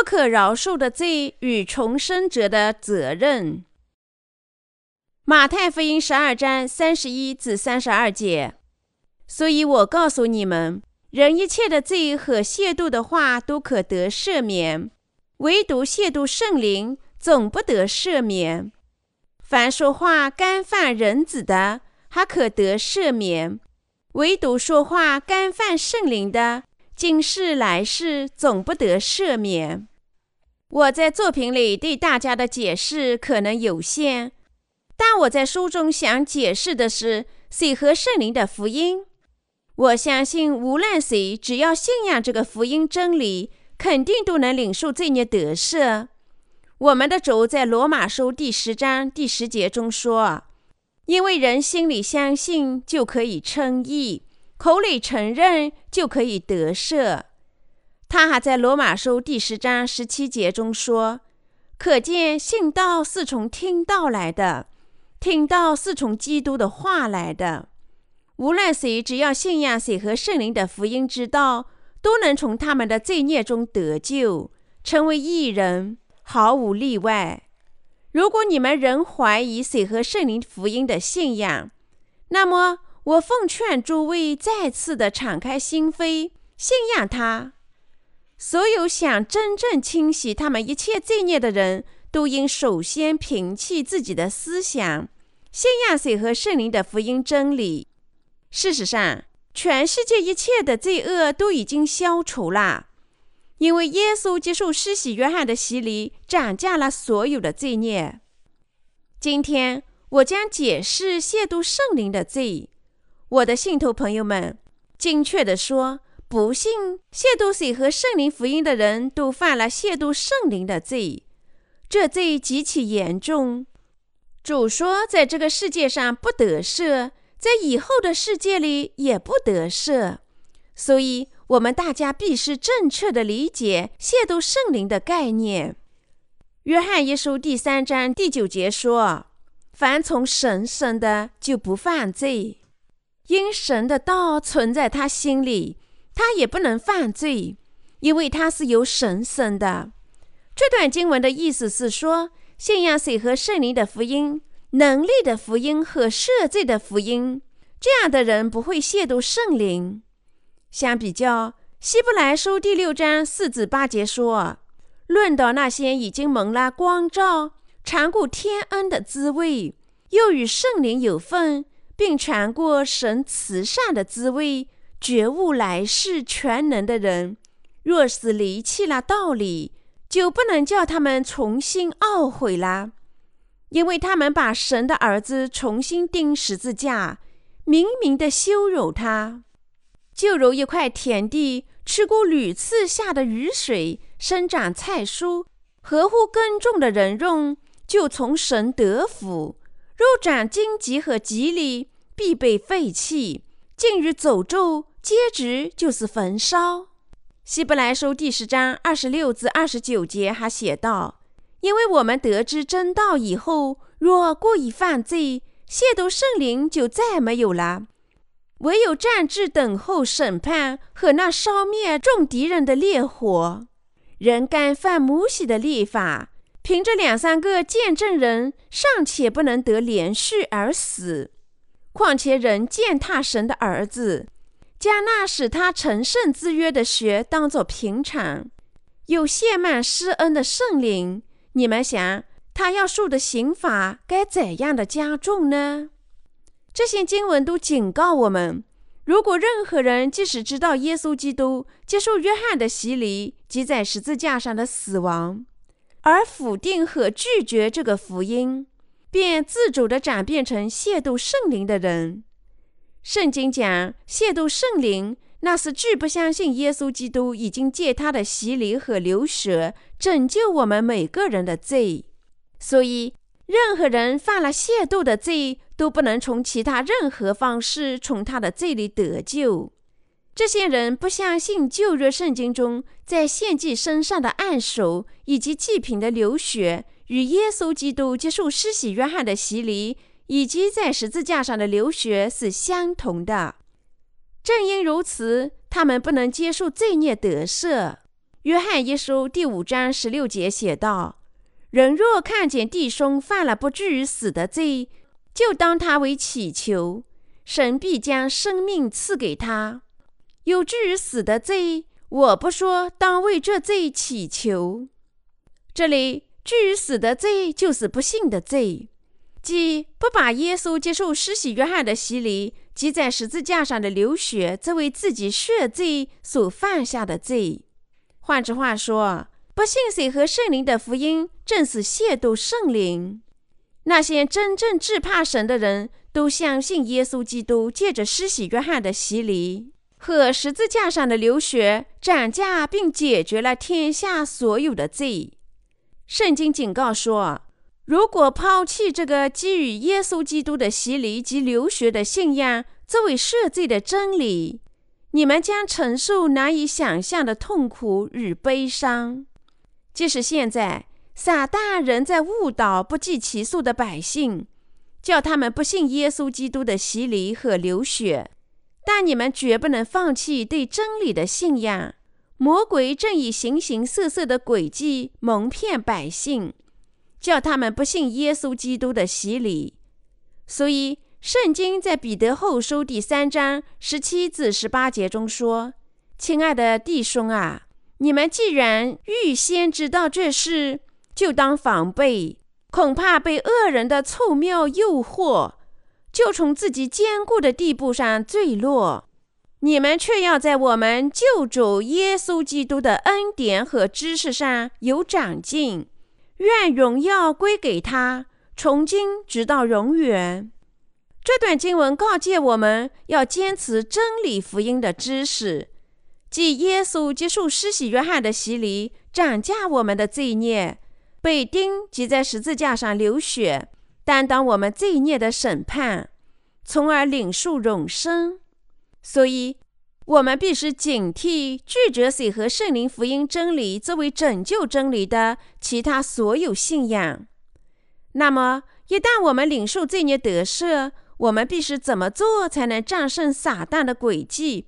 不可饶恕的罪与重生者的责任。马太福音十二章三十一至三十二节。所以我告诉你们，人一切的罪和亵渎的话都可得赦免，唯独亵渎圣灵总不得赦免。凡说话干犯人子的，还可得赦免；唯独说话干犯圣灵的，今世来世总不得赦免。我在作品里对大家的解释可能有限，但我在书中想解释的是水和圣灵的福音。我相信，无论谁，只要信仰这个福音真理，肯定都能领受罪孽得赦。我们的主在罗马书第十章第十节中说：“因为人心里相信，就可以称义；口里承认，就可以得赦。”他还在罗马书第十章十七节中说：“可见信道是从听道来的，听道是从基督的话来的。”无论谁，只要信仰谁和圣灵的福音之道，都能从他们的罪孽中得救，成为义人，毫无例外。如果你们仍怀疑谁和圣灵福音的信仰，那么我奉劝诸位再次的敞开心扉，信仰他。所有想真正清洗他们一切罪孽的人，都应首先摒弃自己的思想，信仰谁和圣灵的福音真理。事实上，全世界一切的罪恶都已经消除了，因为耶稣接受施洗约翰的洗礼，斩价了所有的罪孽。今天我将解释亵渎圣灵的罪。我的信徒朋友们，精确地说，不信亵渎水和圣灵福音的人都犯了亵渎圣灵的罪，这罪极其严重。主说，在这个世界上不得赦。在以后的世界里也不得赦，所以我们大家必须正确的理解亵渎圣灵的概念。约翰一书第三章第九节说：“凡从神生的就不犯罪，因神的道存在他心里，他也不能犯罪，因为他是由神生的。”这段经文的意思是说，信仰水和圣灵的福音。能力的福音和赦罪的福音，这样的人不会亵渎圣灵。相比较，《希伯来书》第六章四至八节说：“论到那些已经蒙了光照、尝过天恩的滋味，又与圣灵有份，并尝过神慈善的滋味，觉悟来世全能的人，若是离弃了道理，就不能叫他们重新懊悔了。”因为他们把神的儿子重新钉十字架，明明的羞辱他，就如一块田地吃过屡次下的雨水，生长菜蔬，合乎耕种的人用，就从神得福；若长荆棘和棘藜，必被废弃，进于走咒，接直就是焚烧。希伯来书第十章二十六至二十九节还写道。因为我们得知真道以后，若故意犯罪，亵渎圣灵就再没有了。唯有战至等候审判和那烧灭众敌人的烈火。人干犯母喜的立法，凭着两三个见证人尚且不能得连续而死，况且人践踏神的儿子，将那使他成圣之约的血当作平常，又谢满施恩的圣灵。你们想，他要受的刑罚该怎样的加重呢？这些经文都警告我们：如果任何人即使知道耶稣基督接受约翰的洗礼及在十字架上的死亡，而否定和拒绝这个福音，便自主地转变成亵渎圣灵的人。圣经讲亵渎圣灵。那是拒不相信耶稣基督已经借他的洗礼和流血拯救我们每个人的罪，所以任何人犯了亵渎的罪，都不能从其他任何方式从他的罪里得救。这些人不相信旧约圣经中在献祭身上的按手以及祭品的流血与耶稣基督接受施洗约翰的洗礼以及在十字架上的流血是相同的。正因如此，他们不能接受罪孽得赦，约翰一书第五章十六节写道：“人若看见弟兄犯了不至于死的罪，就当他为祈求，神必将生命赐给他；有至于死的罪，我不说，当为这罪祈求。”这里至于死的罪，就是不信的罪，即不把耶稣接受施洗约翰的洗礼及在十字架上的流血作为自己血罪所犯下的罪。换句话说，不信水和圣灵的福音，正是亵渎圣灵。那些真正惧怕神的人都相信耶稣基督借着施洗约翰的洗礼和十字架上的流血，斩价并解决了天下所有的罪。圣经警告说，如果抛弃这个基于耶稣基督的洗礼及流血的信仰作为赦罪的真理，你们将承受难以想象的痛苦与悲伤。即使现在，撒旦仍在误导不计其数的百姓，叫他们不信耶稣基督的洗礼和流血，但你们绝不能放弃对真理的信仰。魔鬼正以形形色色的诡计蒙骗百姓，叫他们不信耶稣基督的洗礼。所以。圣经在彼得后书第三章十七至十八节中说：“亲爱的弟兄啊，你们既然预先知道这事，就当防备，恐怕被恶人的凑妙诱惑，就从自己坚固的地步上坠落。你们却要在我们救主耶稣基督的恩典和知识上有长进。愿荣耀归给他，从今直到永远。”这段经文告诫我们要坚持真理福音的知识，即耶稣接受施洗约翰的洗礼，斩价我们的罪孽，被钉及在十字架上流血，担当我们罪孽的审判，从而领受永生。所以，我们必须警惕拒绝水和圣灵福音真理作为拯救真理的其他所有信仰。那么，一旦我们领受罪孽得赦，我们必须怎么做才能战胜撒旦的诡计，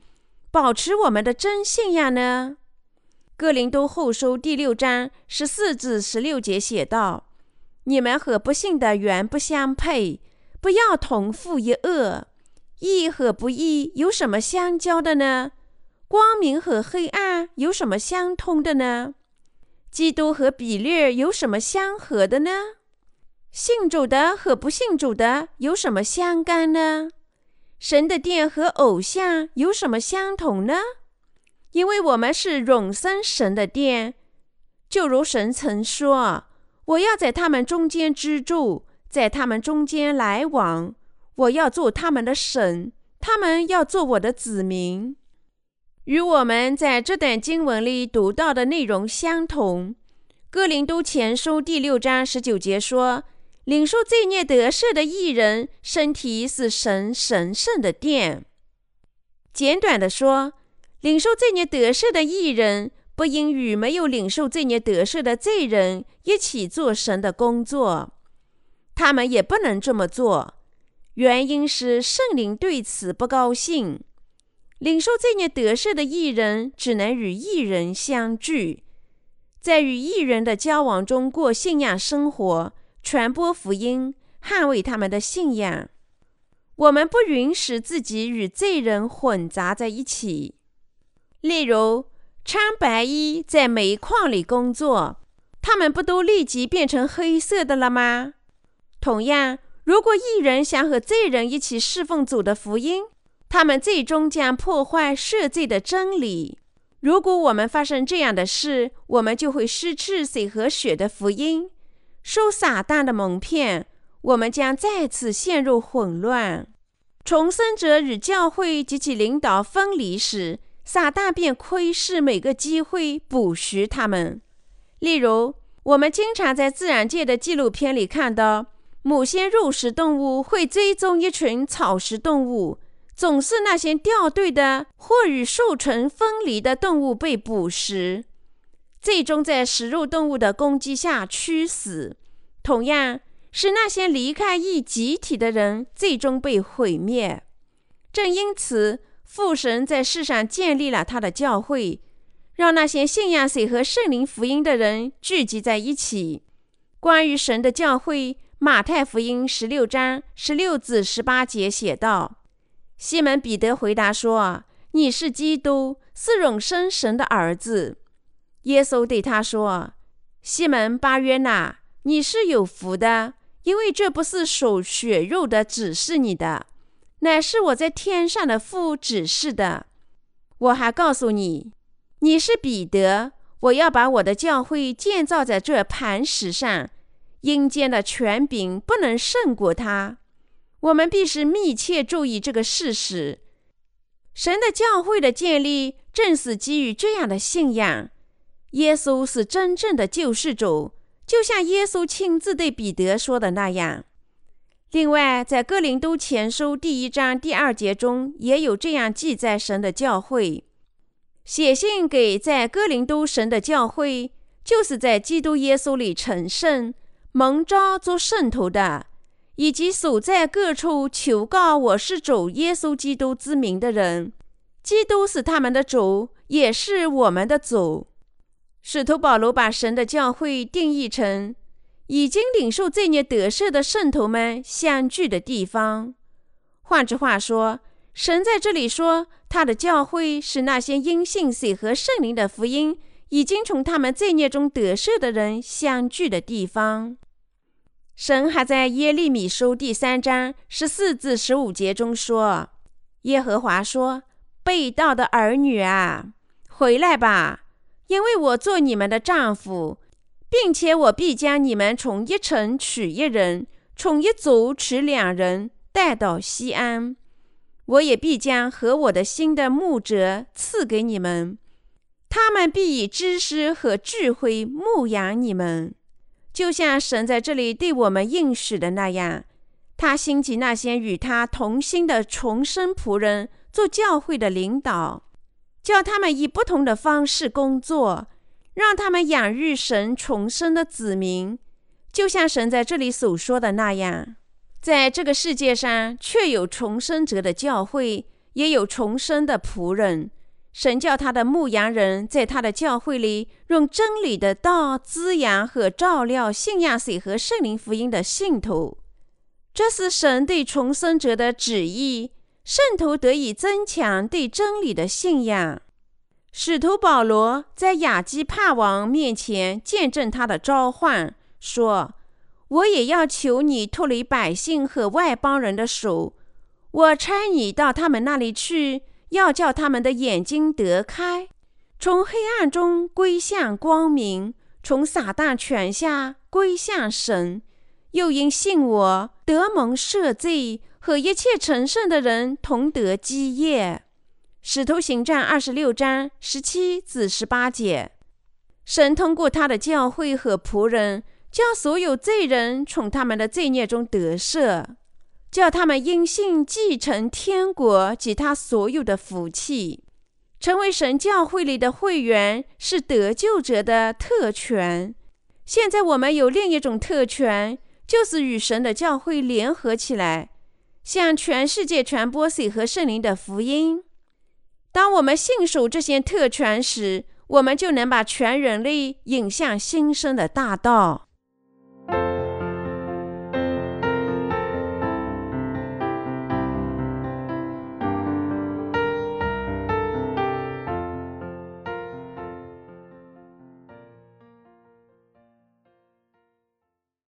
保持我们的真信仰呢？哥林多后书第六章十四至十六节写道：“你们和不信的原不相配，不要同父一恶。义和不义有什么相交的呢？光明和黑暗有什么相通的呢？基督和比略有什么相合的呢？”信主的和不信主的有什么相干呢？神的殿和偶像有什么相同呢？因为我们是永生神的殿，就如神曾说：“我要在他们中间居住，在他们中间来往，我要做他们的神，他们要做我的子民。”与我们在这段经文里读到的内容相同。哥林都前书第六章十九节说。领受罪孽得赦的艺人，身体是神神圣的殿。简短的说，领受罪孽得赦的艺人，不应与没有领受罪孽得赦的罪人一起做神的工作。他们也不能这么做，原因是圣灵对此不高兴。领受罪孽得赦的艺人，只能与艺人相聚，在与艺人的交往中过信仰生活。传播福音，捍卫他们的信仰。我们不允许自己与罪人混杂在一起。例如，穿白衣在煤矿里工作，他们不都立即变成黑色的了吗？同样，如果一人想和罪人一起侍奉主的福音，他们最终将破坏赦罪的真理。如果我们发生这样的事，我们就会失去水和血的福音。受撒旦的蒙骗，我们将再次陷入混乱。重生者与教会及其领导分离时，撒旦便窥视每个机会捕食他们。例如，我们经常在自然界的纪录片里看到，某些肉食动物会追踪一群草食动物，总是那些掉队的或与兽群分离的动物被捕食。最终在食肉动物的攻击下屈死，同样是那些离开一集体的人最终被毁灭。正因此，父神在世上建立了他的教会，让那些信仰水和圣灵福音的人聚集在一起。关于神的教会，马太福音十六章十六至十八节写道：“西门彼得回答说：‘你是基督，是永生神的儿子。’耶稣对他说：‘西门巴约纳，你是有福的，因为这不是手血肉的指示你的，乃是我在天上的父指示的。我还告诉你。’”你是彼得，我要把我的教会建造在这磐石上，阴间的权柄不能胜过他。我们必须密切注意这个事实：神的教会的建立正是基于这样的信仰。耶稣是真正的救世主，就像耶稣亲自对彼得说的那样。另外，在哥林都前书第一章第二节中，也有这样记载神的教会。写信给在哥林都神的教会，就是在基督耶稣里成圣、蒙召做圣徒的，以及所在各处求告我是主耶稣基督之名的人。基督是他们的主，也是我们的主。使徒保罗把神的教会定义成已经领受罪孽得赦的圣徒们相聚的地方。换句话说，神在这里说，他的教会是那些因信水和圣灵的福音已经从他们罪孽中得赦的人相聚的地方。神还在耶利米书第三章十四至十五节中说：“耶和华说，被盗的儿女啊，回来吧，因为我做你们的丈夫，并且我必将你们从一城取一人，从一族取两人，带到西安。”我也必将和我的心的牧者赐给你们，他们必以知识和智慧牧养你们，就像神在这里对我们应许的那样。他兴起那些与他同心的重生仆人做教会的领导，叫他们以不同的方式工作，让他们养育神重生的子民，就像神在这里所说的那样。在这个世界上，确有重生者的教会，也有重生的仆人。神叫他的牧羊人在他的教会里，用真理的道滋养和照料信仰水和圣灵福音的信徒。这是神对重生者的旨意，圣徒得以增强对真理的信仰。使徒保罗在亚基帕王面前见证他的召唤，说。我也要求你脱离百姓和外邦人的手，我差你到他们那里去，要叫他们的眼睛得开，从黑暗中归向光明，从撒旦权下归向神。又因信我，得蒙赦罪，和一切成圣的人同得基业。使徒行传二十六章十七至十八节，神通过他的教会和仆人。叫所有罪人从他们的罪孽中得赦，叫他们因信继承天国及他所有的福气，成为神教会里的会员，是得救者的特权。现在我们有另一种特权，就是与神的教会联合起来，向全世界传播水和圣灵的福音。当我们信守这些特权时，我们就能把全人类引向新生的大道。